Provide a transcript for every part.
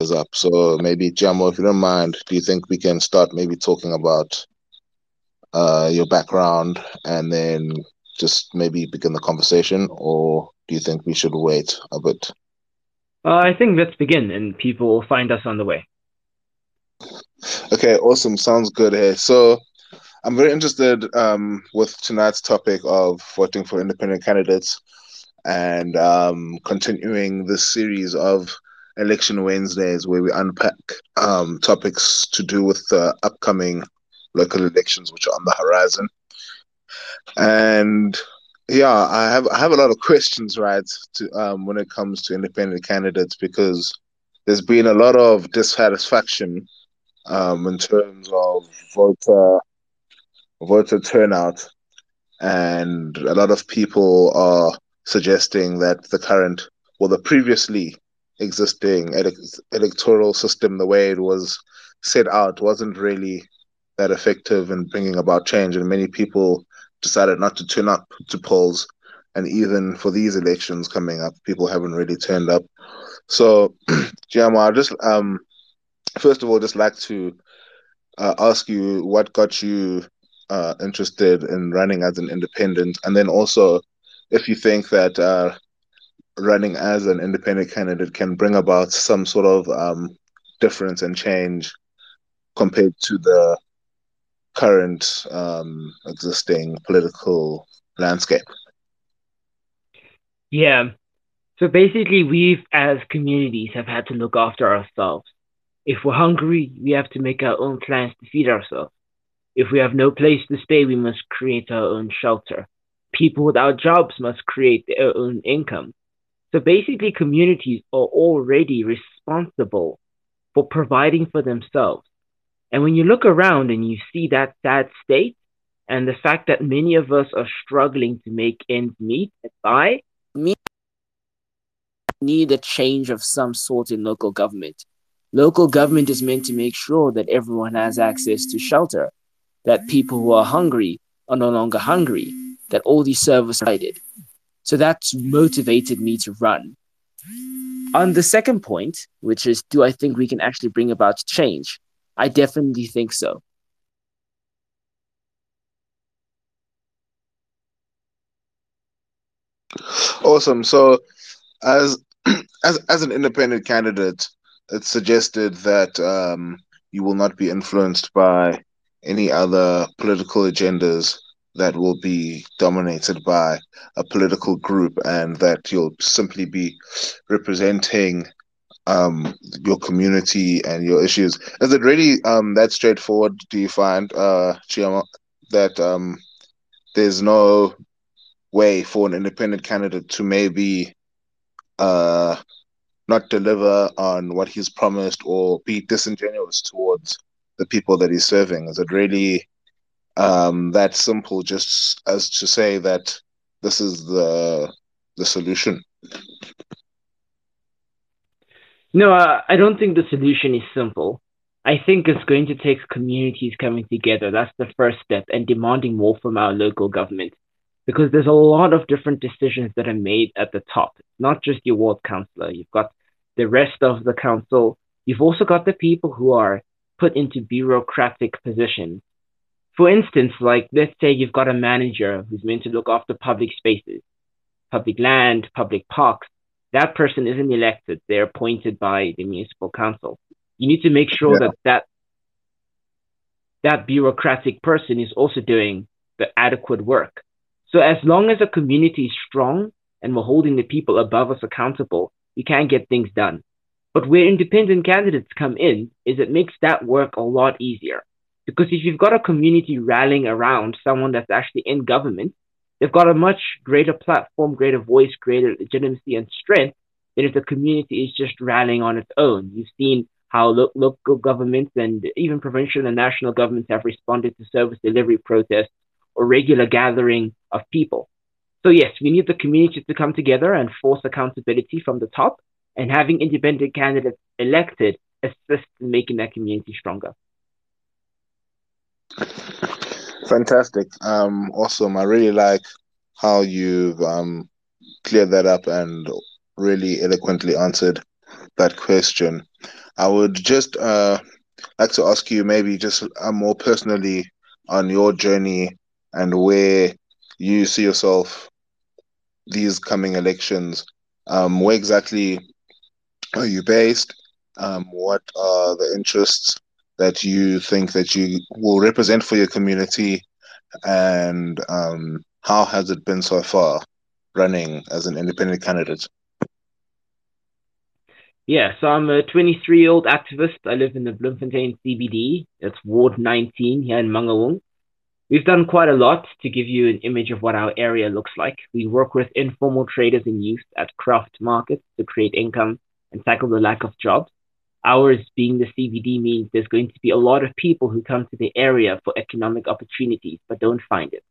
is up. So maybe Jamo, if you don't mind, do you think we can start maybe talking about uh, your background and then just maybe begin the conversation, or do you think we should wait a bit? Uh, I think let's begin, and people will find us on the way. Okay, awesome. Sounds good. Here, so I'm very interested um, with tonight's topic of voting for independent candidates and um, continuing this series of election Wednesdays where we unpack um, topics to do with the upcoming local elections which are on the horizon. And yeah, I have I have a lot of questions, right, to um, when it comes to independent candidates because there's been a lot of dissatisfaction um, in terms of voter voter turnout, and a lot of people are suggesting that the current, well, the previously existing ele- electoral system, the way it was set out, wasn't really that effective in bringing about change, and many people decided not to turn up to polls. And even for these elections coming up, people haven't really turned up. So, Giamo, I just um, first of all, just like to uh, ask you what got you uh, interested in running as an independent, and then also if you think that uh, running as an independent candidate can bring about some sort of um, difference and change compared to the current um, existing political landscape. Yeah. So basically, we've as communities have had to look after ourselves. If we're hungry, we have to make our own plans to feed ourselves. If we have no place to stay, we must create our own shelter. People without jobs must create their own income. So basically, communities are already responsible for providing for themselves. And when you look around and you see that sad state, and the fact that many of us are struggling to make ends meet and buy, need a change of some sort in local government. Local government is meant to make sure that everyone has access to shelter, that people who are hungry are no longer hungry, that all these services are provided. So that's motivated me to run. On the second point, which is do I think we can actually bring about change? I definitely think so. Awesome. So, as as as an independent candidate, it's suggested that um, you will not be influenced by any other political agendas that will be dominated by a political group, and that you'll simply be representing um, your community and your issues. Is it really um, that straightforward? Do you find, uh, Chiama, that um, there's no way for an independent candidate to maybe uh, not deliver on what he's promised or be disingenuous towards the people that he's serving? Is it really um, that simple, just as to say that this is the the solution? No, uh, I don't think the solution is simple. I think it's going to take communities coming together. That's the first step, and demanding more from our local government. Because there's a lot of different decisions that are made at the top, not just your ward councillor. You've got the rest of the council. You've also got the people who are put into bureaucratic positions. For instance, like let's say you've got a manager who's meant to look after public spaces, public land, public parks that person isn't elected. They're appointed by the municipal council. You need to make sure yeah. that, that that bureaucratic person is also doing the adequate work. So as long as a community is strong and we're holding the people above us accountable, we can get things done. But where independent candidates come in is it makes that work a lot easier. Because if you've got a community rallying around someone that's actually in government, They've got a much greater platform, greater voice, greater legitimacy and strength than if the community is just rallying on its own. You've seen how lo- local governments and even provincial and national governments have responded to service delivery protests or regular gathering of people. So yes, we need the community to come together and force accountability from the top, and having independent candidates elected assists in making that community stronger. Fantastic. Um, awesome. I really like how you've um, cleared that up and really eloquently answered that question, I would just uh, like to ask you maybe just uh, more personally on your journey and where you see yourself these coming elections. Um, where exactly are you based? Um, what are the interests that you think that you will represent for your community, and um, how has it been so far running as an independent candidate? Yeah, so I'm a 23 year old activist. I live in the Bloemfontein CBD. It's Ward 19 here in Mangaung. We've done quite a lot to give you an image of what our area looks like. We work with informal traders and youth at craft markets to create income and tackle the lack of jobs. Ours being the CBD means there's going to be a lot of people who come to the area for economic opportunities but don't find it.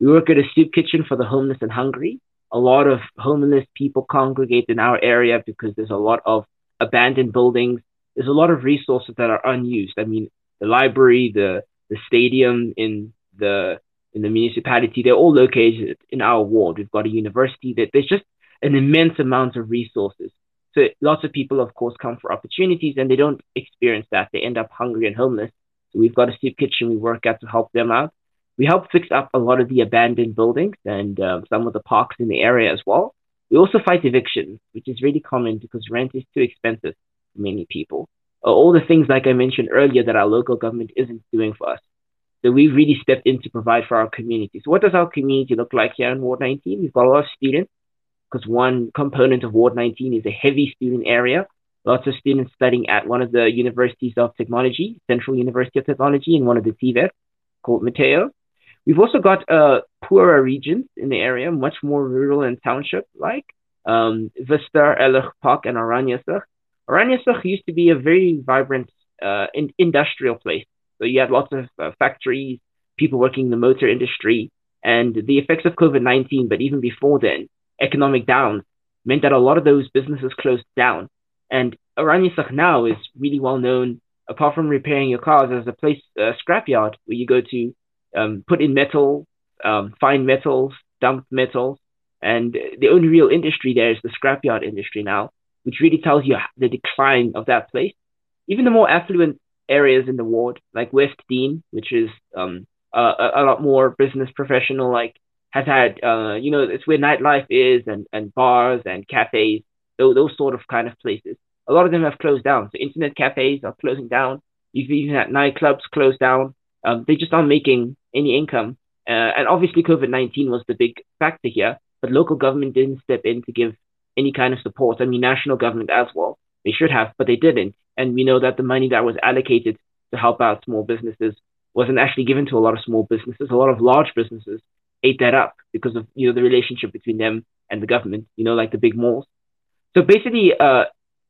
We work at a soup kitchen for the homeless and hungry. A lot of homeless people congregate in our area because there's a lot of abandoned buildings. There's a lot of resources that are unused. I mean, the library, the the stadium in the in the municipality, they're all located in our ward. We've got a university that there's just an immense amount of resources. So lots of people, of course, come for opportunities and they don't experience that. They end up hungry and homeless. So we've got a soup kitchen we work at to help them out. We help fix up a lot of the abandoned buildings and uh, some of the parks in the area as well. We also fight eviction, which is really common because rent is too expensive for many people. Uh, all the things, like I mentioned earlier, that our local government isn't doing for us. So we've really stepped in to provide for our community. So what does our community look like here in Ward 19? We've got a lot of students because one component of Ward 19 is a heavy student area. Lots of students studying at one of the universities of technology, Central University of Technology, and one of the TVET called Motheo. We've also got uh, poorer regions in the area, much more rural and township like um, Vista, Ehrlich Park, and Oranjesig. Oranjesig used to be a very vibrant uh, in- industrial place. So you had lots of uh, factories, people working in the motor industry, and the effects of COVID 19, but even before then, economic downs meant that a lot of those businesses closed down. And Oranjesig now is really well known, apart from repairing your cars, as a place, a scrapyard where you go to um, put in metal, um, find metals, dump metals. And the only real industry there is the scrapyard industry now, which really tells you the decline of that place. Even the more affluent areas in the ward, like West Dean, which is um, a, a lot more business professional, like has had, uh, you know, it's where nightlife is and, and bars and cafes, those, those sort of kind of places. A lot of them have closed down. So internet cafes are closing down. You've even had nightclubs close down. Um, they just aren't making any income. Uh, and obviously, COVID 19 was the big factor here, but local government didn't step in to give any kind of support. I mean, national government as well. They should have, but they didn't. And we know that the money that was allocated to help out small businesses wasn't actually given to a lot of small businesses. A lot of large businesses ate that up because of you know the relationship between them and the government. You know, like the big malls. So basically, uh,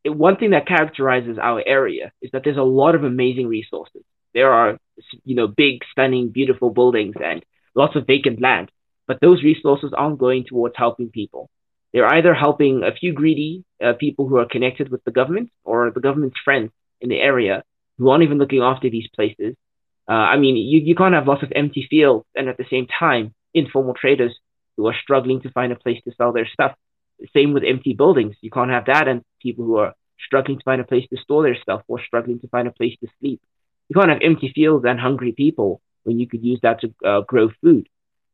one thing that characterizes our area is that there's a lot of amazing resources. There are you know big, stunning, beautiful buildings and lots of vacant land, but those resources aren't going towards helping people. They're either helping a few greedy uh, people who are connected with the government or the government's friends in the area who aren't even looking after these places. Uh, I mean, you, you can't have lots of empty fields and at the same time informal traders who are struggling to find a place to sell their stuff. Same with empty buildings. You can't have that and people who are struggling to find a place to store their stuff or struggling to find a place to sleep. You can't have empty fields and hungry people when you could use that to uh, grow food.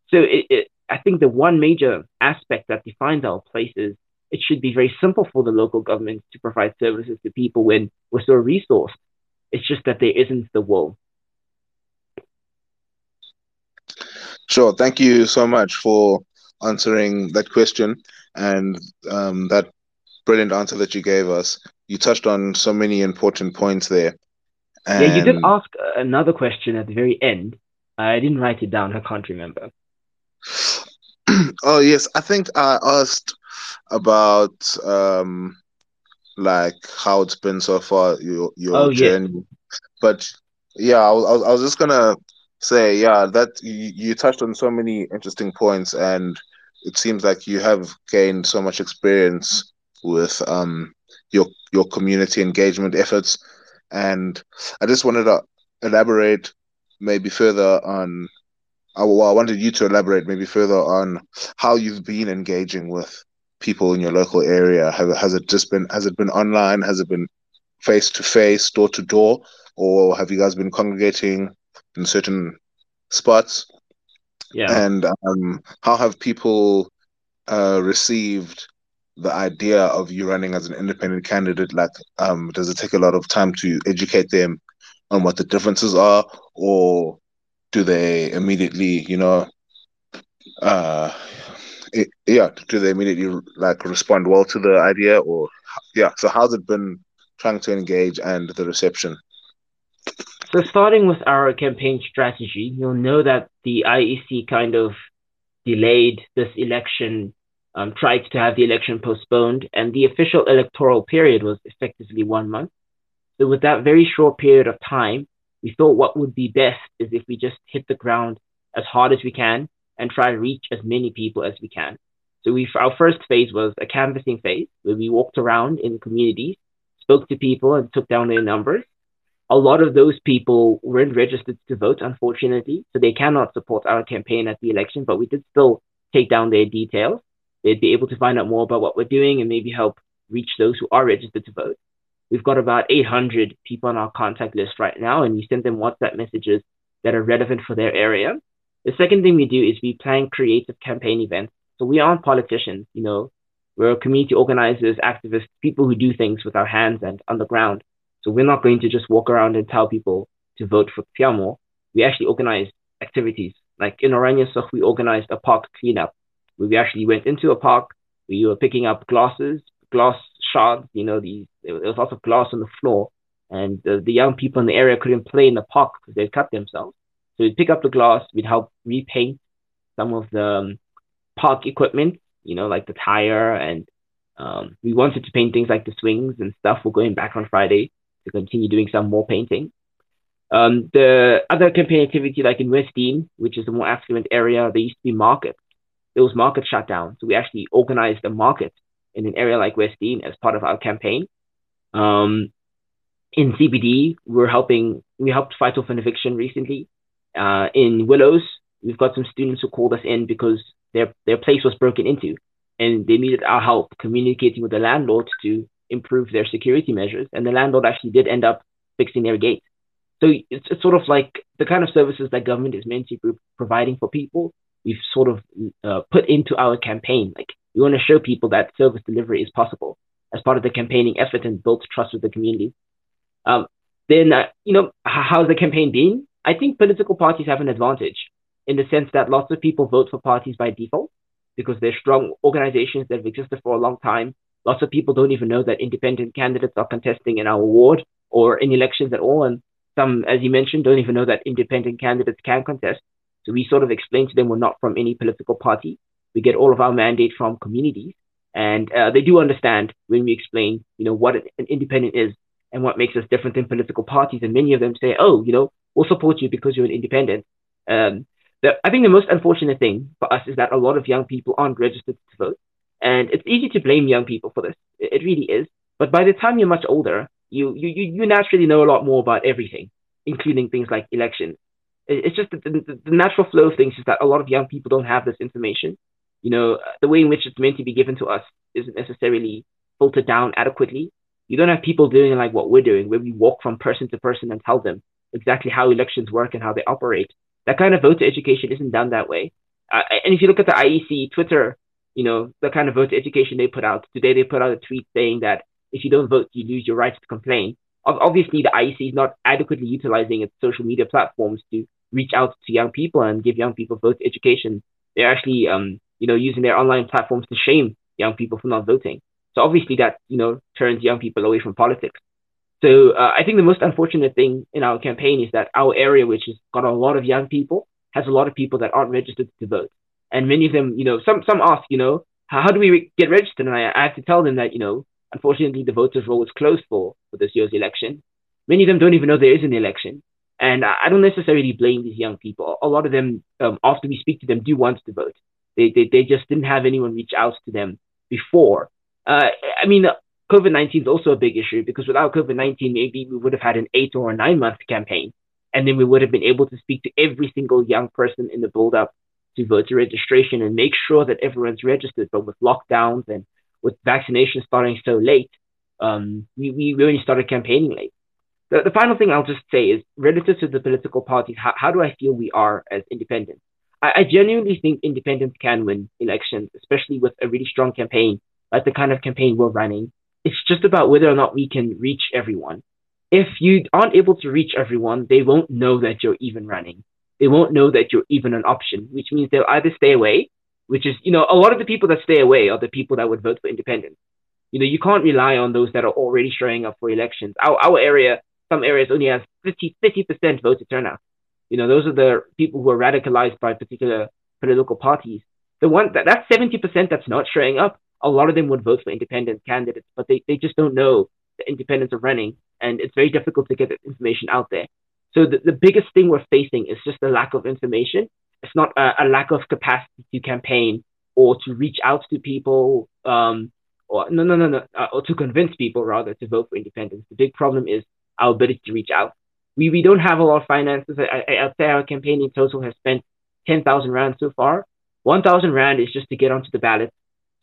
So it, it, I think the one major aspect that defines our place is it should be very simple for the local government to provide services to people when we're so resourced. It's just that there isn't the will. Sure. Thank you so much for answering that question and um, that brilliant answer that you gave us. You touched on so many important points there. And... Yeah, you did ask another question at the very end. I didn't write it down. I can't remember. oh yes, I think I asked about um, like how it's been so far your your oh, journey, yes. but yeah, I was, I was just gonna say, yeah, that you, you touched on so many interesting points, and it seems like you have gained so much experience with um your your community engagement efforts, and I just wanted to elaborate maybe further on. Well, I wanted you to elaborate maybe further on how you've been engaging with people in your local area? Have, has it just been has it been online? Has it been face to face, door to door, or have you guys been congregating in certain spots? Yeah. And um, how have people uh, received the idea of you running as an independent candidate? Like, um, does it take a lot of time to educate them on what the differences are, or do they immediately, you know, uh, it, yeah, do they immediately like respond well to the idea, or yeah? So how's it been trying to engage and the reception? So starting with our campaign strategy, you'll know that the IEC kind of delayed this election, um, tried to have the election postponed, and the official electoral period was effectively one month. So with that very short period of time, we thought what would be best is if we just hit the ground as hard as we can and try to reach as many people as we can. So we, our first phase was a canvassing phase where we walked around in communities, spoke to people and took down their numbers. A lot of those people weren't registered to vote, unfortunately, so they cannot support our campaign at the election, but we did still take down their details. They'd be able to find out more about what we're doing and maybe help reach those who are registered to vote. We've got about 800 people on our contact list right now, and we send them WhatsApp messages that are relevant for their area. The second thing we do is we plan creative campaign events. So we aren't politicians, you know, we're community organizers, activists, people who do things with our hands and on the ground. So we're not going to just walk around and tell people to vote for Piamo. We actually organize activities. Like in Oranjesig, we organized a park cleanup we actually went into a park, we were picking up glasses, glass shards, you know, these, there was lots of glass on the floor. And the, the young people in the area couldn't play in the park because they'd cut themselves. So we'd pick up the glass, we'd help repaint some of the um, park equipment, you know, like the tire. And um, we wanted to paint things like the swings and stuff. We're going back on Friday to continue doing some more painting. Um, the other campaign activity, like in Westdene, which is a more affluent area, there used to be markets. There was market shut down. So we actually organized a market in an area like Westdene as part of our campaign. Um, in CBD, we're helping, we helped fight off an eviction recently. Uh, in Willows, we've got some students who called us in because their, their place was broken into and they needed our help communicating with the landlord to improve their security measures. And the landlord actually did end up fixing their gate. So it's, it's sort of like the kind of services that government is meant to be providing for people. We've sort of uh, put into our campaign. Like we want to show people that service delivery is possible as part of the campaigning effort and build trust with the community. Um, then, uh, you know, how's the campaign been? I think political parties have an advantage in the sense that lots of people vote for parties by default because they're strong organizations that have existed for a long time. Lots of people don't even know that independent candidates are contesting in our ward or in elections at all. And some, as you mentioned, don't even know that independent candidates can contest. So we sort of explain to them we're not from any political party. We get all of our mandate from communities, and uh, they do understand when we explain, you know, what an independent is and what makes us different than political parties. And many of them say, "Oh, you know, we'll support you because you're an independent." Um, the, I think the most unfortunate thing for us is that a lot of young people aren't registered to vote, and it's easy to blame young people for this. It, really is. But by the time you're much older, you you you naturally know a lot more about everything, including things like elections. It's just the, the, the natural flow of things is that a lot of young people don't have this information, you know, the way in which it's meant to be given to us isn't necessarily filtered down adequately. You don't have people doing like what we're doing, where we walk from person to person and tell them exactly how elections work and how they operate. That kind of voter education isn't done that way. Uh, and if you look at the IEC Twitter, you know, the kind of voter education they put out today, they put out a tweet saying that if you don't vote, you lose your right to complain. Obviously, the IEC is not adequately utilizing its social media platforms to reach out to young people and give young people voter education. They're actually um, you know, using their online platforms to shame young people for not voting. So obviously that, you know, turns young people away from politics. So uh, I think the most unfortunate thing in our campaign is that our area, which has got a lot of young people, has a lot of people that aren't registered to vote. And many of them, you know, some some ask, you know, how, how do we re- get registered? And I, I have to tell them that, you know, unfortunately the voters roll is closed for, for this year's election. Many of them don't even know there is an election. And I, don't necessarily blame these young people. A lot of them, um, after we speak to them, do want to vote. They, they, they just didn't have anyone reach out to them before. Uh, I mean, COVID 19 is also a big issue because without COVID 19, maybe we would have had an eight or a nine month campaign. And then we would have been able to speak to every single young person in the build up to voter registration and make sure that everyone's registered. But with lockdowns and with vaccinations starting so late, um, we, we only started campaigning late. The, the final thing I'll just say is relative to the political parties, how, how do I feel we are as independents? I, I genuinely think independents can win elections, especially with a really strong campaign, like the kind of campaign we're running. It's just about whether or not we can reach everyone. If you aren't able to reach everyone, they won't know that you're even running. They won't know that you're even an option, which means they'll either stay away, which is, you know, a lot of the people that stay away are the people that would vote for independents. You know, you can't rely on those that are already showing up for elections. Our, our area, some areas only has 50, 50% voter turnout. You know, those are the people who are radicalized by particular political parties. The one that that's 70% that's not showing up, a lot of them would vote for independent candidates, but they, they just don't know the independents are running. And it's very difficult to get that information out there. So the, the biggest thing we're facing is just a lack of information. It's not a, a lack of capacity to campaign or to reach out to people, um, or no, no, no, no, uh, or to convince people rather to vote for independents. The big problem is our ability to reach out we, we don't have a lot of finances. I, I, I'd say our campaign in total has spent 10,000 Rand so far. 1,000 Rand is just to get onto the ballot.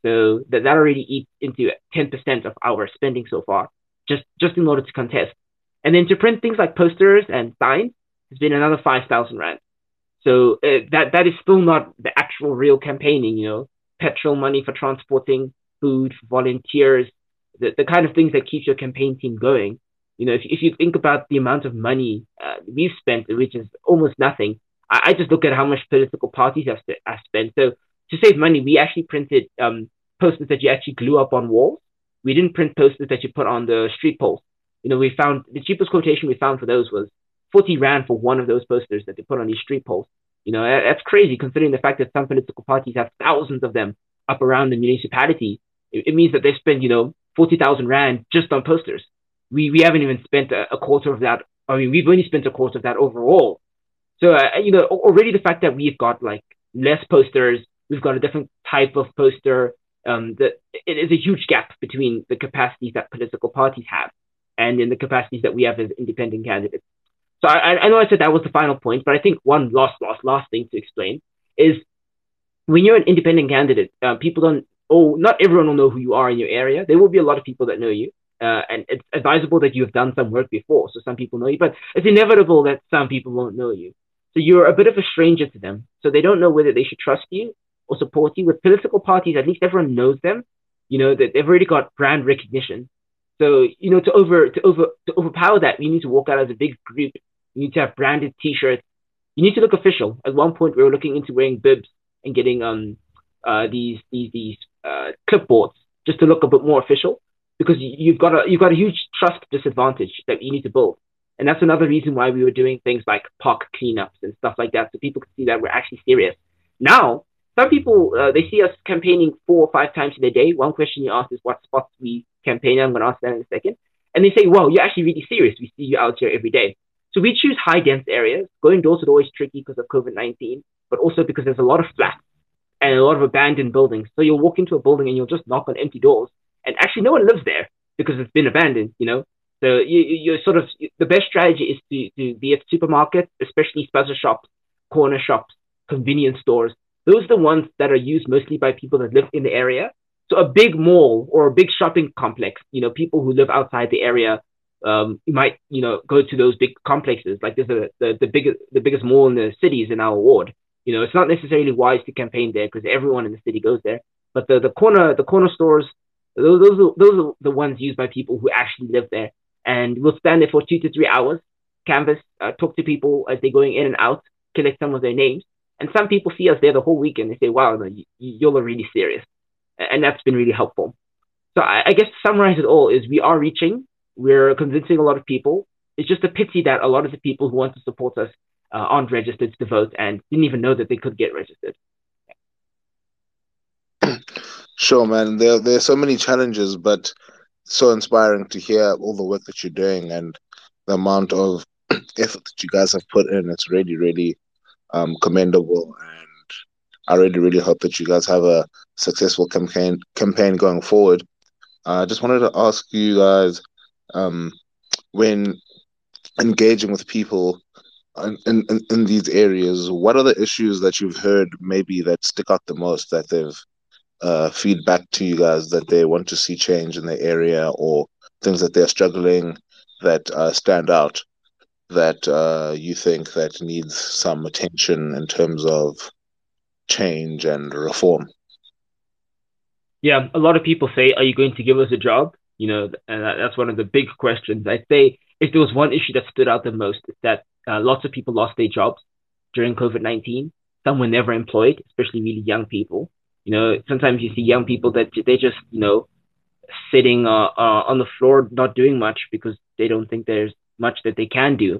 So that, that already eats into 10% of our spending so far, just, just in order to contest. And then to print things like posters and signs has been another 5,000 Rand. So uh, that, that is still not the actual real campaigning, you know, petrol money for transporting food, for volunteers, the, the kind of things that keeps your campaign team going. You know, if, if you think about the amount of money uh, we've spent, which is almost nothing, I, I, just look at how much political parties have, have spent. So to save money, we actually printed um, posters that you actually glue up on walls. We didn't print posters that you put on the street poles. You know, we found the cheapest quotation we found for those was 40 Rand for one of those posters that they put on these street poles. You know, that's crazy considering the fact that some political parties have thousands of them up around the municipality. It, it means that they spend, you know, 40,000 Rand just on posters we, we haven't even spent a, a, quarter of that. I mean, we've only spent a quarter of that overall. So, uh, you know, already the fact that we've got like less posters, we've got a different type of poster, um, that it is a huge gap between the capacities that political parties have and in the capacities that we have as independent candidates. So I, I know I said that was the final point, but I think one last, last, last thing to explain is when you're an independent candidate, uh, people don't, oh, not everyone will know who you are in your area. There will be a lot of people that know you. Uh, and it's advisable that you have done some work before, so some people know you, but it's inevitable that some people won't know you. So you're a bit of a stranger to them. So they don't know whether they should trust you or support you. With political parties, at least everyone knows them. You know that they've already got brand recognition. So you know to over to over to overpower that, you need to walk out as a big group. You need to have branded T-shirts. You need to look official. At one point, we were looking into wearing bibs and getting um uh these these these uh clipboards just to look a bit more official because you've got a you've got a huge trust disadvantage that you need to build. And that's another reason why we were doing things like park cleanups and stuff like that, so people could see that we're actually serious. Now, some people uh, they see us campaigning four or five times in a day. One question you ask is what spots we campaign. I'm going to ask that in a second. And they say, "Well, you're actually really serious. We see you out here every day." So we choose high dense areas. Going door to door is tricky because of COVID nineteen, but also because there's a lot of flats and a lot of abandoned buildings. So you'll walk into a building and you'll just knock on empty doors and actually no one lives there because it's been abandoned, you know. So you, you're sort of the best strategy is to, to be at supermarkets, especially spaza shops, corner shops, convenience stores. Those are the ones that are used mostly by people that live in the area. So a big mall or a big shopping complex, you know, people who live outside the area, um, you might, you know, go to those big complexes. Like there's a the, the biggest the biggest mall in the city is in our ward. You know, it's not necessarily wise to campaign there because everyone in the city goes there. But the, the corner the corner stores, those, those, are, those are the ones used by people who actually live there. And we'll stand there for two to three hours, canvas, uh, talk to people as they're going in and out, collect some of their names. And some people see us there the whole weekend. They say, wow, no, you, you're really serious. And that's been really helpful. So I, I guess to summarize it all is we are reaching, we're convincing a lot of people. It's just a pity that a lot of the people who want to support us uh, aren't registered to vote and didn't even know that they could get registered. Sure, man. There, there are so many challenges, but so inspiring to hear all the work that you're doing and the amount of effort that you guys have put in. It's really, really um, commendable, and I really, really hope that you guys have a successful campaign campaign going forward. I uh, just wanted to ask you guys, um, when engaging with people, in, in, in these areas, what are the issues that you've heard maybe that stick out the most that they've uh, feedback to you guys that they want to see change in the area or things that they're struggling that uh, stand out that uh, you think that needs some attention in terms of change and reform? Yeah, a lot of people say, "Are you going to give us a job?" You know, and that's one of the big questions. I'd say if there was one issue that stood out the most, it's that uh, lots of people lost their jobs during COVID nineteen. Some were never employed, especially really young people. You know, sometimes you see young people that they just, you know, sitting uh, uh, on the floor not doing much because they don't think there's much that they can do.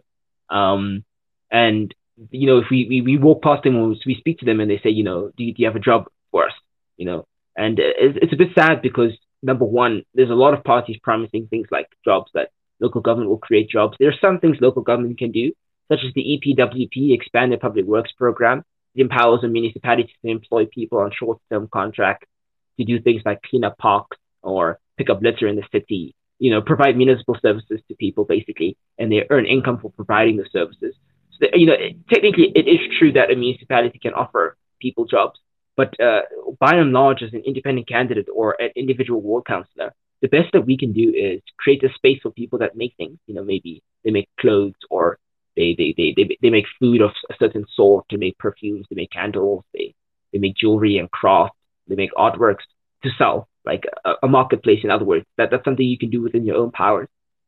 Um, and you know, if we, we, we walk past them or we speak to them and they say, you know, do you, do you have a job for us? You know, and it's, it's a bit sad because number one, there's a lot of parties promising things like jobs that local government will create jobs. There are some things local government can do, such as the EPWP, Expanded Public Works Program. It empowers a municipality to employ people on short-term contracts to do things like clean up parks or pick up litter in the city, you know, provide municipal services to people basically, and they earn income for providing the services. So, that, you know, technically it is true that a municipality can offer people jobs, but uh, by and large, as an independent candidate or an individual ward councillor, the best that we can do is create a space for people that make things. You know, maybe they make clothes or they they, they, they, they make food of a certain sort, they make perfumes, they make candles, they, they make jewelry and craft, they make artworks to sell, like a, a marketplace, in other words. That, that's something you can do within your own powers.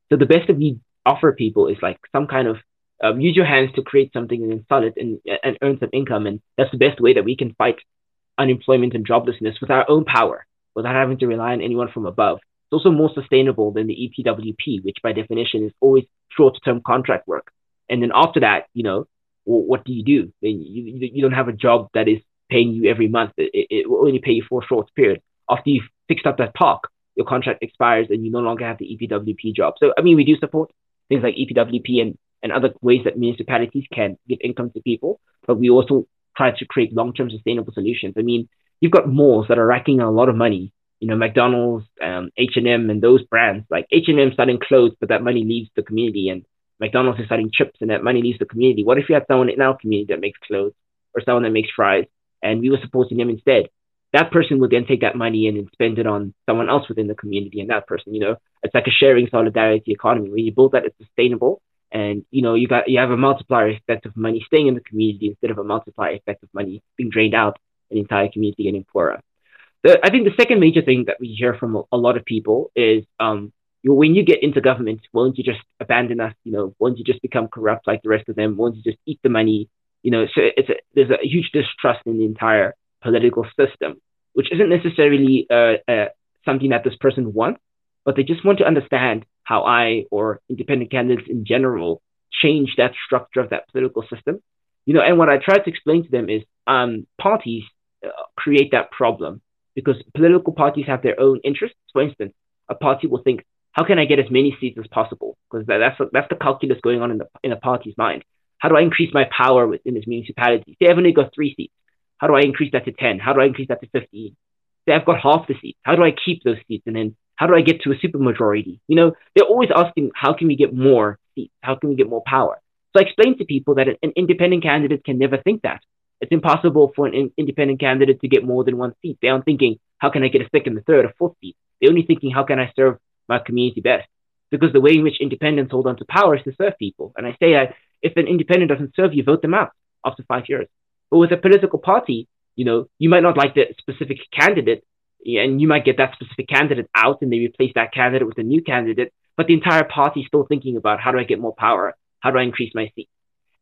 So the best that we offer people is like some kind of um, use your hands to create something and sell it and, and earn some income. And that's the best way that we can fight unemployment and joblessness with our own power without having to rely on anyone from above. It's also more sustainable than the EPWP, which by definition is always short term contract work. And then after that, you know, well, what do you do? Then you, you don't have a job that is paying you every month. It, it will only pay you for a short period. After you've fixed up that park, your contract expires and you no longer have the EPWP job. So, I mean, we do support things like EPWP and, and other ways that municipalities can give income to people, but we also try to create long-term sustainable solutions. I mean, you've got malls that are racking a lot of money. You know, McDonald's, H&M, and those brands. Like H&M selling clothes, but that money leaves the community, and McDonald's is selling chips and that money leaves the community. What if you had someone in our community that makes clothes or someone that makes fries and we were supporting them instead? That person would then take that money in and spend it on someone else within the community. And that person, you know, it's like a sharing solidarity economy. When you build that, it's sustainable. And you know, you got you have a multiplier effect of money staying in the community instead of a multiplier effect of money being drained out the entire community getting poorer. The, I think the second major thing that we hear from a, a lot of people is um, when you get into government, won't you just abandon us? You know, won't you just become corrupt like the rest of them? Won't you just eat the money? You know, so it's a, there's a huge distrust in the entire political system, which isn't necessarily uh, uh, something that this person wants, but they just want to understand how I or independent candidates in general change that structure of that political system. You know, and what I try to explain to them is um, parties uh, create that problem because political parties have their own interests. For instance, a party will think, how can I get as many seats as possible? Because that's that's the calculus going on in the in a party's mind. How do I increase my power within this municipality? Say I've only got three seats. How do I increase that to ten? How do I increase that to fifteen? Say I've got half the seats. How do I keep those seats? And then how do I get to a supermajority? You know, they're always asking, how can we get more seats? How can we get more power? So I explain to people that an independent candidate can never think that. It's impossible for an in- independent candidate to get more than one seat. They aren't thinking, how can I get a second, a third, a fourth seat? They're only thinking, how can I serve my community best? Because the way in which independents hold on to power is to serve people. And I say that if an independent doesn't serve you, vote them out after five years. But with a political party, you know, you might not like the specific candidate, and you might get that specific candidate out and they replace that candidate with a new candidate, but the entire party is still thinking about how do I get more power? How do I increase my seats?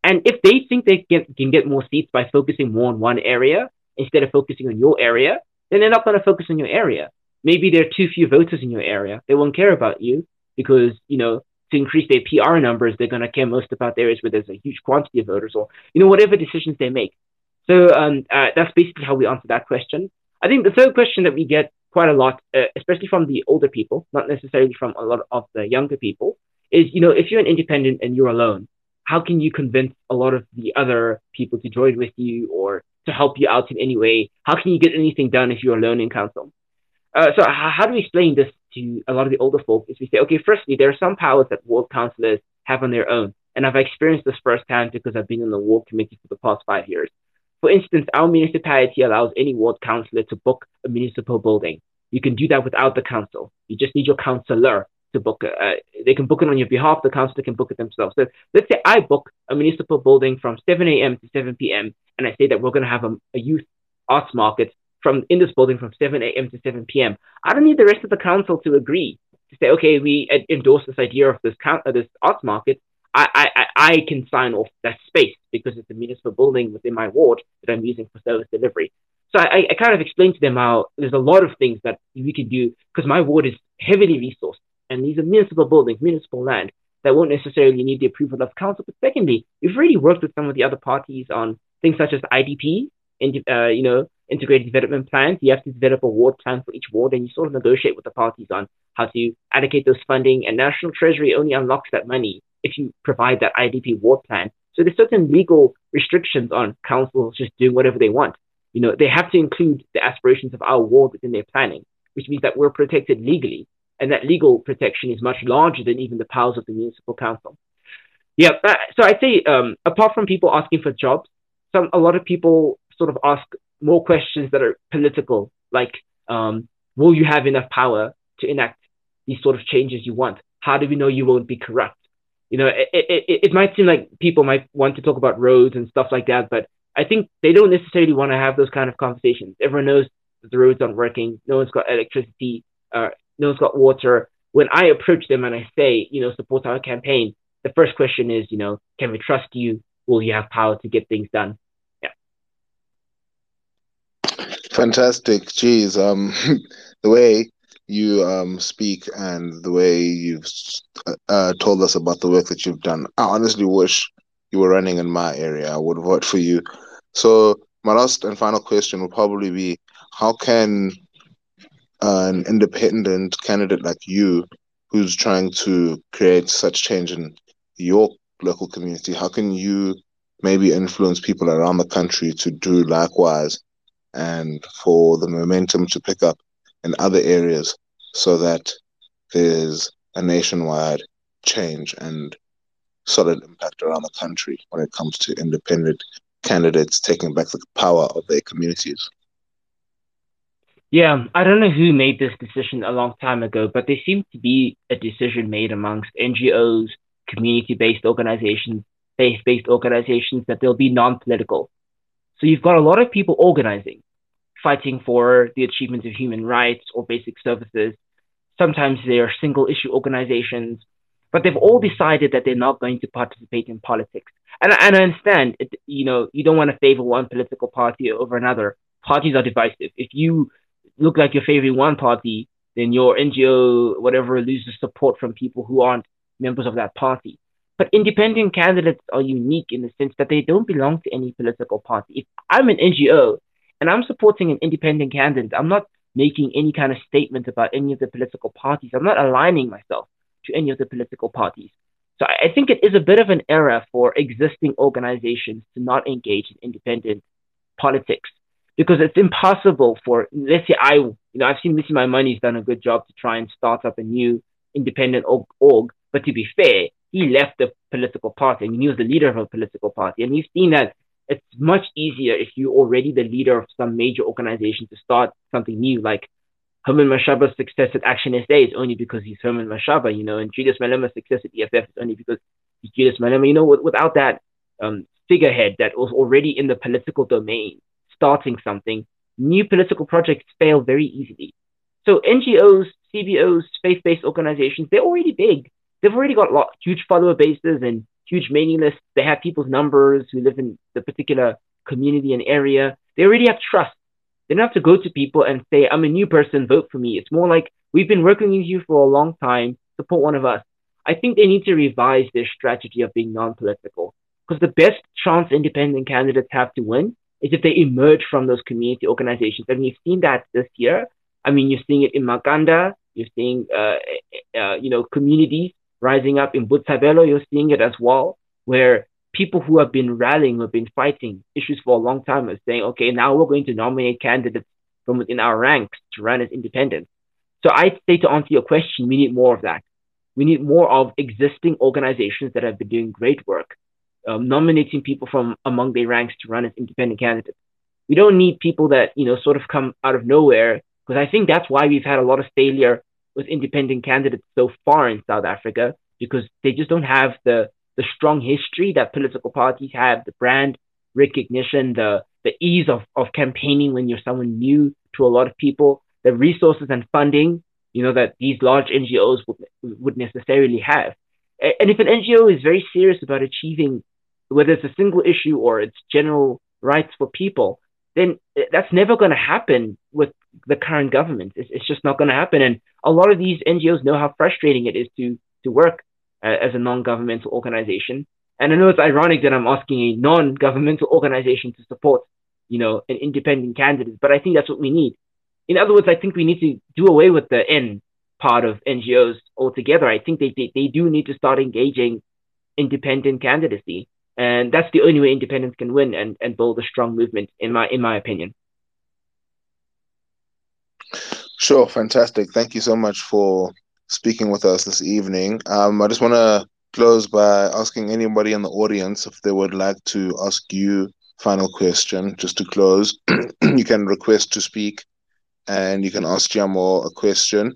And if they think they can get more seats by focusing more on one area instead of focusing on your area, then they're not going to focus on your area. Maybe there are too few voters in your area. They won't care about you because, you know, to increase their PR numbers, they're going to care most about areas where there's a huge quantity of voters or, you know, whatever decisions they make. So um, uh, that's basically how we answer that question. I think the third question that we get quite a lot, uh, especially from the older people, not necessarily from a lot of the younger people, is you know if you're an independent and you're alone, how can you convince a lot of the other people to join with you or to help you out in any way? How can you get anything done if you're alone in council? Uh, so how do we explain this to a lot of the older folk? Is we say, okay, firstly, there are some powers that ward councillors have on their own. And I've experienced this firsthand because I've been in the ward committee for the past five years. For instance, our municipality allows any ward councillor to book a municipal building. You can do that without the council. You just need your councillor to book it. Uh, they can book it on your behalf. The councillor can book it themselves. So let's say I book a municipal building from 7 a.m. to 7 p.m. and I say that we're going to have a, a youth arts market from in this building from 7 a.m. to 7 p.m. I don't need the rest of the council to agree to say, okay, we endorse this idea of this count, uh, this arts market. I, I, I can sign off that space because it's a municipal building within my ward that I'm using for service delivery. So I, I kind of explained to them how there's a lot of things that we can do because my ward is heavily resourced and these are municipal buildings, municipal land that won't necessarily need the approval of council. But secondly, we've already worked with some of the other parties on things such as IDP, uh, you know, integrated development plans. You have to develop a ward plan for each ward, and you sort of negotiate with the parties on how to allocate those funding. And National Treasury only unlocks that money if you provide that IDP ward plan. So there's certain legal restrictions on councils just doing whatever they want. You know, they have to include the aspirations of our ward within their planning, which means that we're protected legally and that legal protection is much larger than even the powers of the municipal council. Yeah, so I'd say um, apart from people asking for jobs, some a lot of people sort of ask more questions that are political, like um, will you have enough power to enact these sort of changes you want? How do we know you won't be corrupt? You know, it, it, it might seem like people might want to talk about roads and stuff like that, but I think they don't necessarily want to have those kind of conversations. Everyone knows the roads aren't working. No one's got electricity. Uh, no one's got water. When I approach them and I say, you know, support our campaign, the first question is, you know, can we trust you? Will you have power to get things done? Yeah. Fantastic. Geez, um, the way you um speak and the way you've uh, told us about the work that you've done, I honestly wish you were running in my area. I would vote for you. So my last and final question will probably be: How can an independent candidate like you who's trying to create such change in your local community, how can you maybe influence people around the country to do likewise and for the momentum to pick up in other areas so that there's a nationwide change and solid impact around the country when it comes to independent candidates taking back the power of their communities? Yeah, I don't know who made this decision a long time ago, but there seems to be a decision made amongst NGOs, community based organizations, faith based organizations that they'll be non political. So you've got a lot of people organizing, fighting for the achievement of human rights or basic services. Sometimes they are single issue organizations, but they've all decided that they're not going to participate in politics. And, and I understand, it, you know, you don't want to favor one political party over another. Parties are divisive. If you look like your favorite one party, then your NGO, whatever, loses support from people who aren't members of that party. But independent candidates are unique in the sense that they don't belong to any political party. If I'm an NGO and I'm supporting an independent candidate, I'm not making any kind of statement about any of the political parties. I'm not aligning myself to any of the political parties. So I think it is a bit of an error for existing organizations to not engage in independent politics because it's impossible for let's say I you know I've seen Mmusi Maimane's done a good job to try and start up a new independent org, but to be fair, he left the political party and he was the leader of a political party, and we've seen that it's much easier if you're already the leader of some major organization to start something new like Herman Mashaba's success at Action SA is only because he's Herman Mashaba, you know, and Julius Malema's success at EFF is only because he's Julius Malema. You know, without that um, figurehead that was already in the political domain, starting something, new political projects fail very easily. So NGOs, CBOs, faith-based organizations, they're already big. They've already got lot, huge follower bases and huge mailing lists. They have people's numbers who live in the particular community and area. They already have trust. They don't have to go to people and say, I'm a new person, vote for me. It's more like, we've been working with you for a long time, support one of us. I think they need to revise their strategy of being non-political because the best chance independent candidates have to win is if they emerge from those community organizations. And we've seen that this year. I mean, you're seeing it in Makhanda, you're seeing, uh, uh, you know, communities rising up in Botshabelo, you're seeing it as well, where people who have been rallying, who have been fighting issues for a long time are saying, okay, now we're going to nominate candidates from within our ranks to run as independents. So I'd say to answer your question, we need more of that. We need more of existing organizations that have been doing great work, um, nominating people from among their ranks to run as independent candidates. We don't need people that you know sort of come out of nowhere because I think that's why we've had a lot of failure with independent candidates so far in South Africa because they just don't have the the strong history that political parties have, the brand recognition, the the ease of, of campaigning when you're someone new to a lot of people, the resources and funding, you know, that these large NGOs would, would necessarily have. And if an NGO is very serious about achieving, whether it's a single issue or it's general rights for people, then eh, that's never going to happen with the current government. It's, it's just not going to happen. And a lot of these NGOs know how frustrating it is to to work uh, as a non-governmental organization. And I know it's ironic that I'm asking a non-governmental organization to support, you know, an independent candidate, but I think that's what we need. In other words, I think we need to do away with the N part of NGOs altogether. I think they, they, they do need to start engaging independent candidacy. And that's the only way independents can win and, and build a strong movement, in my in my opinion. Sure, fantastic. Thank you so much for speaking with us this evening. Um, I just want to close by asking anybody in the audience if they would like to ask you final question just to close. you can request to speak and you can ask Jamo a question.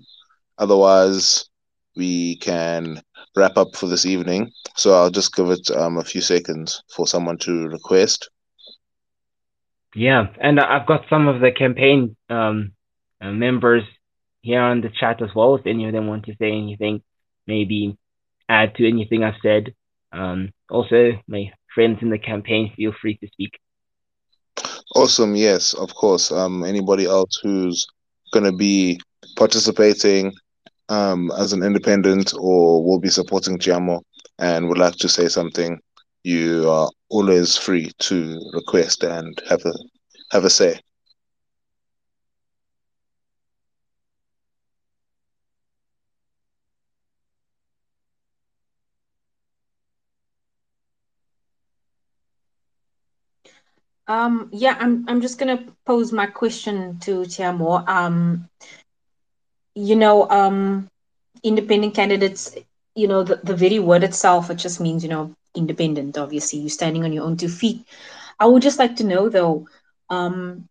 Otherwise, we can wrap up for this evening. So I'll just give it um, a few seconds for someone to request. Yeah, and I've got some of the campaign um, members here on the chat as well. If any of them want to say anything, maybe add to anything I've said. Um, also, my friends in the campaign, feel free to speak. Awesome. Yes, of course. Um, anybody else who's going to be participating um, as an independent or will be supporting Jamo and would like to say something, you are always free to request and have a have a say. Um, yeah, I'm I'm just gonna pose my question to Tiamo. Um, you know, um, independent candidates, you know, the, the very word itself, it just means, you know, independent, obviously. You're standing on your own two feet. I would just like to know though, um,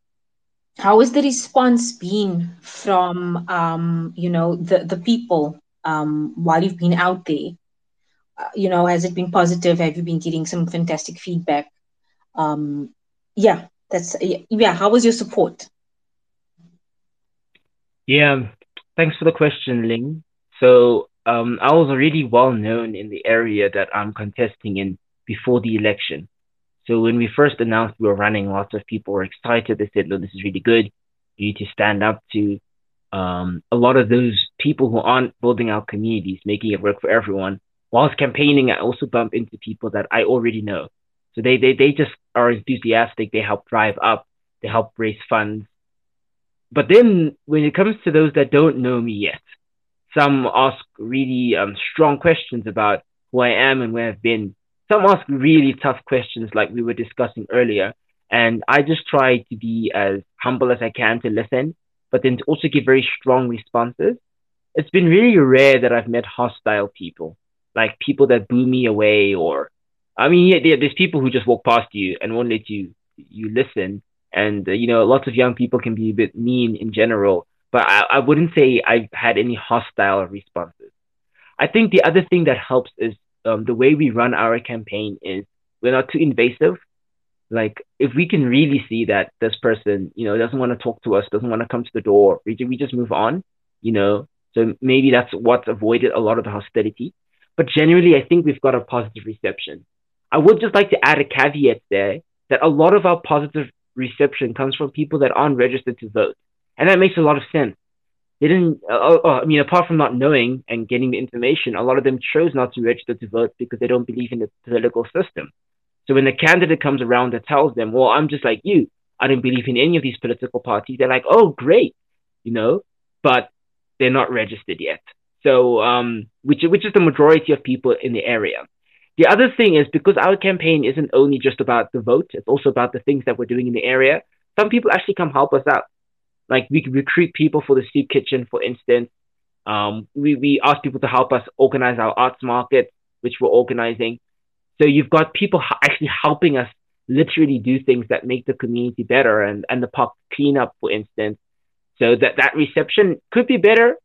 how has the response been from um, you know, the, the people um while you've been out there? Uh, you know, has it been positive? Have you been getting some fantastic feedback? Um, yeah, that's yeah. How was your support? Yeah, thanks for the question, Ling. So um, I was already well known in the area that I'm contesting in before the election. So when we first announced we were running, lots of people were excited. They said, "No, this is really good. You need to stand up to um, a lot of those people who aren't building our communities, making it work for everyone." Whilst campaigning, I also bump into people that I already know. So they, they, they just are enthusiastic. They help drive up. They help raise funds. But then when it comes to those that don't know me yet, some ask really um, strong questions about who I am and where I've been. Some ask really tough questions like we were discussing earlier. And I just try to be as humble as I can to listen, but then to also give very strong responses. It's been really rare that I've met hostile people, like people that boo me away or I mean, yeah, there's people who just walk past you and won't let you you listen. And uh, you know, lots of young people can be a bit mean in general, but I, I wouldn't say I've had any hostile responses. I think the other thing that helps is um, the way we run our campaign is we're not too invasive. Like if we can really see that this person, you know, doesn't want to talk to us, doesn't want to come to the door, we, we just move on, you know. So maybe that's what's avoided a lot of the hostility. But generally, I think we've got a positive reception. I would just like to add a caveat there that a lot of our positive reception comes from people that aren't registered to vote. And that makes a lot of sense. They didn't, uh, uh, I mean, apart from not knowing and getting the information, a lot of them chose not to register to vote because they don't believe in the political system. So when the candidate comes around that tells them, well, I'm just like you, I don't believe in any of these political parties, they're like, oh, great, you know, but they're not registered yet. So, um, which, which is the majority of people in the area. The other thing is because our campaign isn't only just about the vote, it's also about the things that we're doing in the area. Some people actually come help us out. Like we recruit people for the soup kitchen, for instance. Um, we, we ask people to help us organize our arts market, which we're organizing. So you've got people actually helping us literally do things that make the community better and, and the park cleanup, for instance. So that, that reception could be better.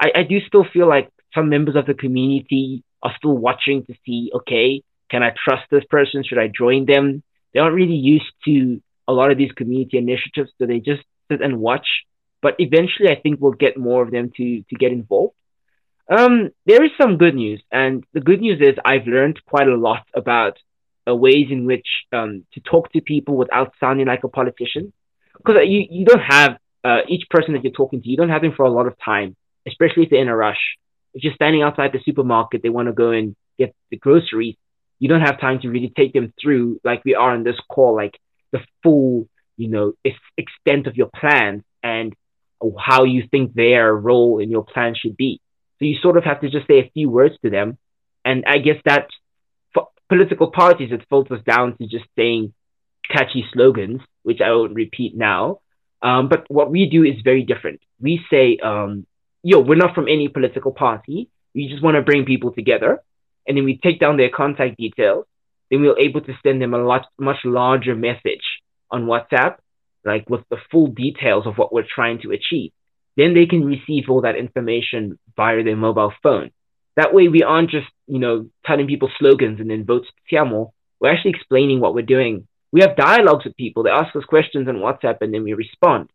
I, I do still feel like some members of the community are still watching to see, okay, can I trust this person? Should I join them? They aren't really used to a lot of these community initiatives, so they just sit and watch. But eventually, I think we'll get more of them to to get involved. Um, there is some good news, and the good news is I've learned quite a lot about uh, ways in which um, to talk to people without sounding like a politician. Because you, you don't have uh, each person that you're talking to, you don't have them for a lot of time, especially if they're in a rush. If you're standing outside the supermarket, they want to go and get the groceries, you don't have time to really take them through, like we are on this call, like the full, you know, extent of your plans and how you think their role in your plan should be. So you sort of have to just say a few words to them. And I guess that for political parties, it filters down to just saying catchy slogans, which I won't repeat now. Um, but what we do is very different. We say, um, yo, we're not from any political party. We just want to bring people together. And then we take down their contact details. Then we're able to send them a lot, much larger message on WhatsApp, like with the full details of what we're trying to achieve. Then they can receive all that information via their mobile phone. That way, we aren't just, you know, telling people slogans and then vote Tiamo. We're actually explaining what we're doing we have dialogues with people. They ask us questions on WhatsApp and then we respond.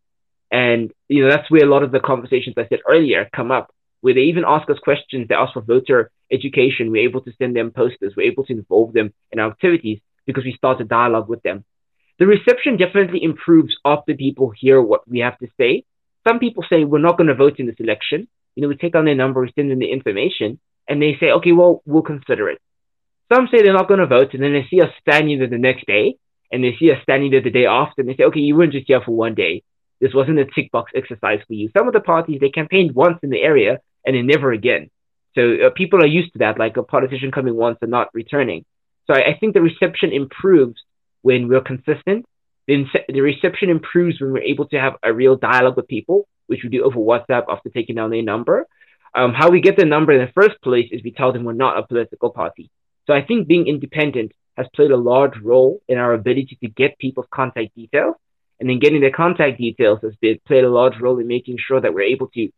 And you know that's where a lot of the conversations I said earlier come up, where they even ask us questions. They ask for voter education. We're able to send them posters. We're able to involve them in our activities because we start a dialogue with them. The reception definitely improves after people hear what we have to say. Some people say we're not going to vote in this election. You know, we take down their number, we send them the information, and they say, okay, well, we'll consider it. Some say they're not going to vote, and then they see us standing there the next day, and they see us standing there the day after and they say, okay, you weren't just here for one day. This wasn't a tick box exercise for you. Some of the parties, they campaigned once in the area and then never again. So uh, people are used to that, like a politician coming once and not returning. So I, I think the reception improves when we're consistent. The, the reception improves when we're able to have a real dialogue with people, which we do over WhatsApp after taking down their number. Um, how we get the number in the first place is we tell them we're not a political party. So I think being independent has played a large role in our ability to get people's contact details. And then getting their contact details has been, played a large role in making sure that we're able to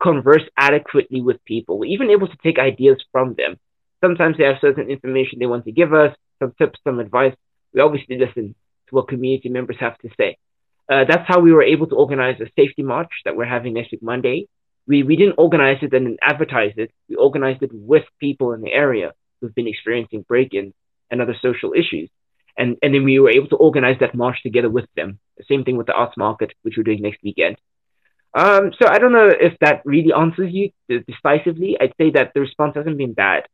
converse adequately with people. We're even able to take ideas from them. Sometimes they have certain information they want to give us, some tips, some advice. We obviously listen to what community members have to say. Uh, that's how we were able to organize a safety march that we're having next week, Monday. We, we didn't organize it and advertise it. We organized it with people in the area who've been experiencing break-ins and other social issues. And, and then we were able to organize that march together with them. The same thing with the arts market, which we're doing next weekend. Um, so I don't know if that really answers you decisively. I'd say that the response hasn't been bad,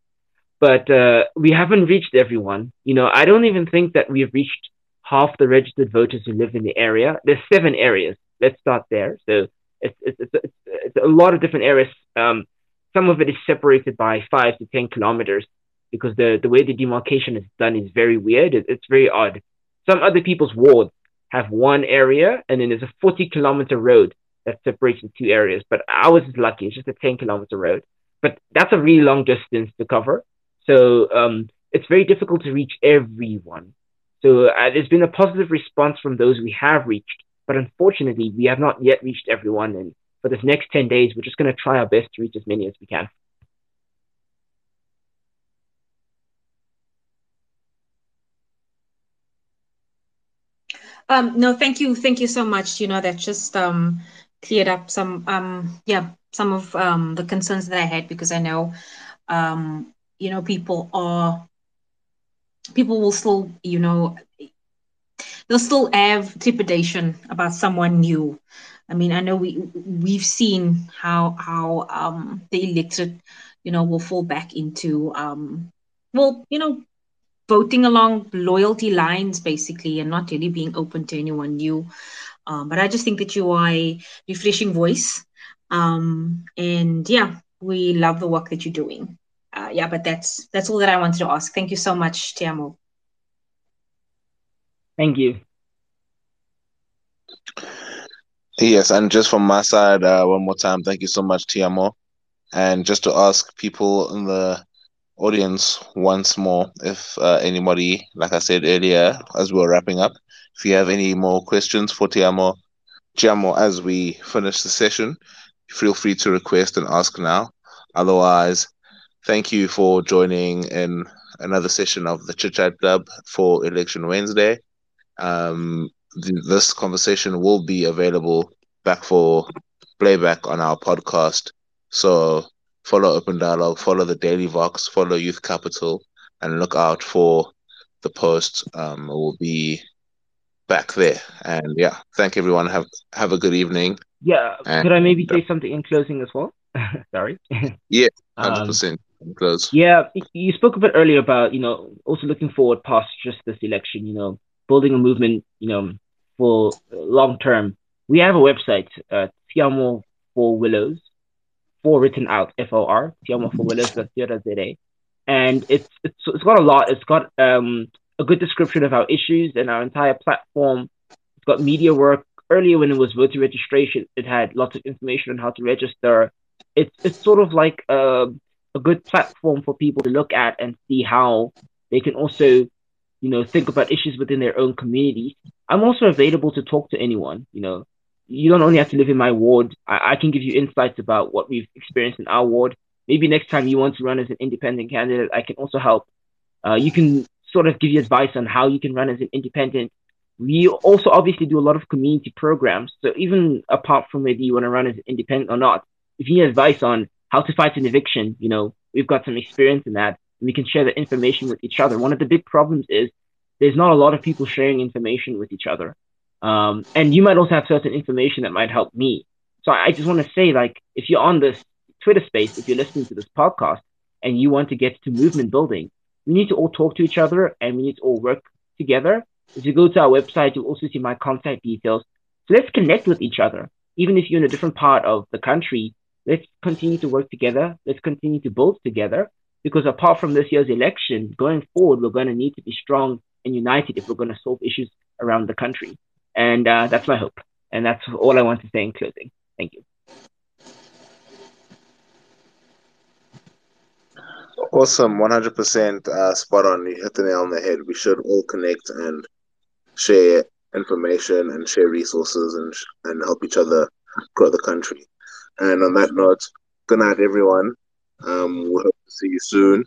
but uh, we haven't reached everyone. You know, I don't even think that we've reached half the registered voters who live in the area. There's seven areas. Let's start there. So it's, it's, it's, it's a lot of different areas. Um, some of it is separated by five to 10 kilometers because the, the way the demarcation is done is very weird. It, it's very odd. Some other people's wards have one area and then there's a 40 kilometer road that separates the two areas. But ours is lucky. It's just a 10 kilometer road. But that's a really long distance to cover. So um, it's very difficult to reach everyone. So uh, there's been a positive response from those we have reached. But unfortunately, we have not yet reached everyone. And for this next 10 days, we're just going to try our best to reach as many as we can. Um, no, thank you, thank you so much. You know, that just um, cleared up some, um, yeah, some of um, the concerns that I had because I know, um, you know, people are, people will still, you know, they'll still have trepidation about someone new. I mean, I know we we've seen how how um, the electorate, you know, will fall back into um, well, you know, voting along loyalty lines basically and not really being open to anyone new. Um, but i just think that you are a refreshing voice. Um, and yeah we love the work that you're doing. Uh, yeah but that's that's all that i wanted to ask. Thank you so much tiamo thank you. Yes and just from my side uh, one more time thank you so much tiamo And just to ask people in the audience once more, if uh, anybody, like I said earlier, as we are wrapping up, if you have any more questions for Tiamo, Tiamo, as we finish the session, feel free to request and ask now. Otherwise, thank you for joining in another session of the Chit Chat Club for Election Wednesday. Um, th- this conversation will be available back for playback on our podcast. So follow Open Dialogue, follow the Daily Vox, follow Youth Capital, and look out for the post. Um, will be back there. And yeah, thank everyone. Have have a good evening. Yeah, And- could I maybe say something in closing as well? Sorry. Yeah, Um, hundred percent close. Yeah, you spoke a bit earlier about, you know, also looking forward past just this election, you know, building a movement, you know, for long term. We have a website, uh, Tiamo for Willows, for written out, F O R, Tiamo for Willows, ZA. And it's, it's it's got a lot. It's got um a good description of our issues and our entire platform. It's got media work. Earlier, when it was voter registration, it had lots of information on how to register. It's it's sort of like a a good platform for people to look at and see how they can also, you know, think about issues within their own communities. I'm also available to talk to anyone. You know, you don't only have to live in my ward. I, I can give you insights about what we've experienced in our ward. Maybe next time you want to run as an independent candidate, I can also help. Uh, you can sort of give you advice on how you can run as an independent. We also obviously do a lot of community programs. So even apart from whether you want to run as an independent or not, if you need advice on how to fight an eviction, you know, we've got some experience in that. We can share that information with each other. One of the big problems is there's not a lot of people sharing information with each other. Um, and you might also have certain information that might help me. So I just want to say, like, if you're on this Twitter space, if you're listening to this podcast and you want to get to movement building, we need to all talk to each other and we need to all work together. If you go to our website, you'll also see my contact details. So let's connect with each other. Even if you're in a different part of the country, let's continue to work together. Let's continue to build together. Because apart from this year's election, going forward, we're going to need to be strong and united if we're going to solve issues around the country. And uh, that's my hope. And that's all I want to say in closing. Thank you. Awesome, one hundred percent uh, spot on. You hit the nail on the head. We should all connect and share information and share resources and sh- and help each other grow the country. And on that note, good night, everyone. Um, we hope to see you soon.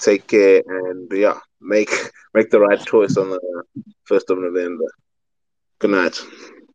Take care and yeah, make make the right choice on the first of November. Good night.